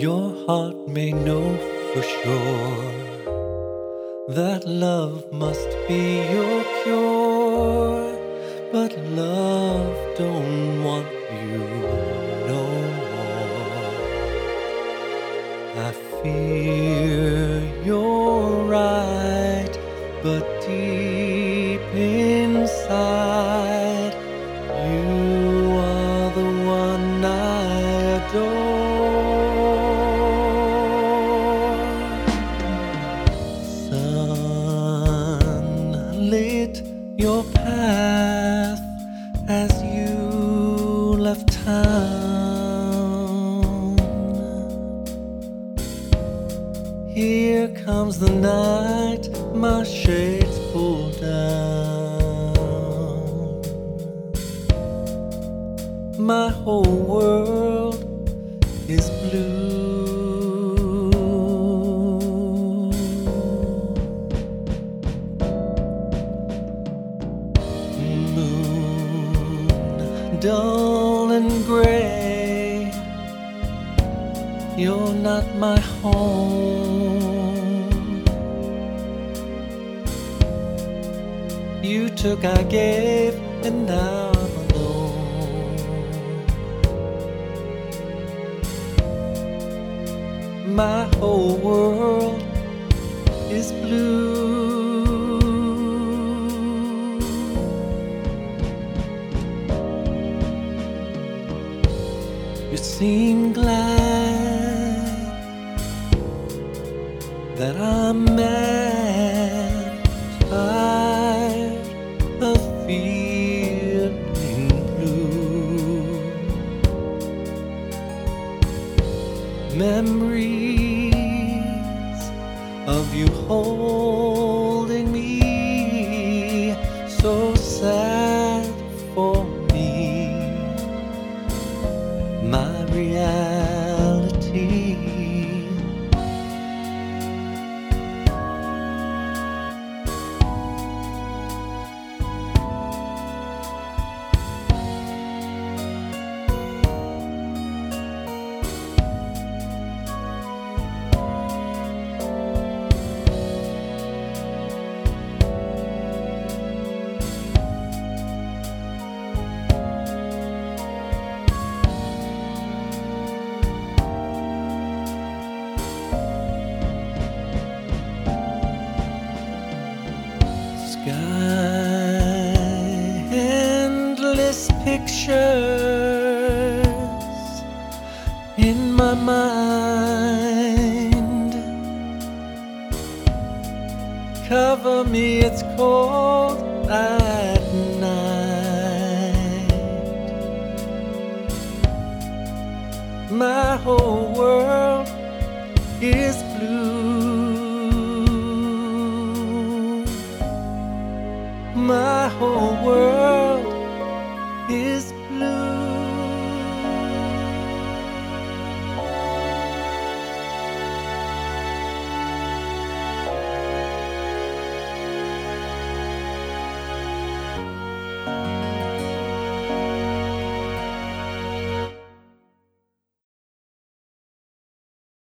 Your heart may know for sure that love must be your cure, but love don't want you no more. I fear you're right, but deep inside, you are the one I adore. Sunlit your path as you left town. Here comes the night, my shades pull down. My whole world dull and gray. You're not my home. You took, I gave, and now I'm alone. My whole world is blue. Seem glad that I'm mad, tired of feeling blue. Memories of you holding me, pictures in my mind. Cover me, it's cold at night. My whole world is blue. My whole world.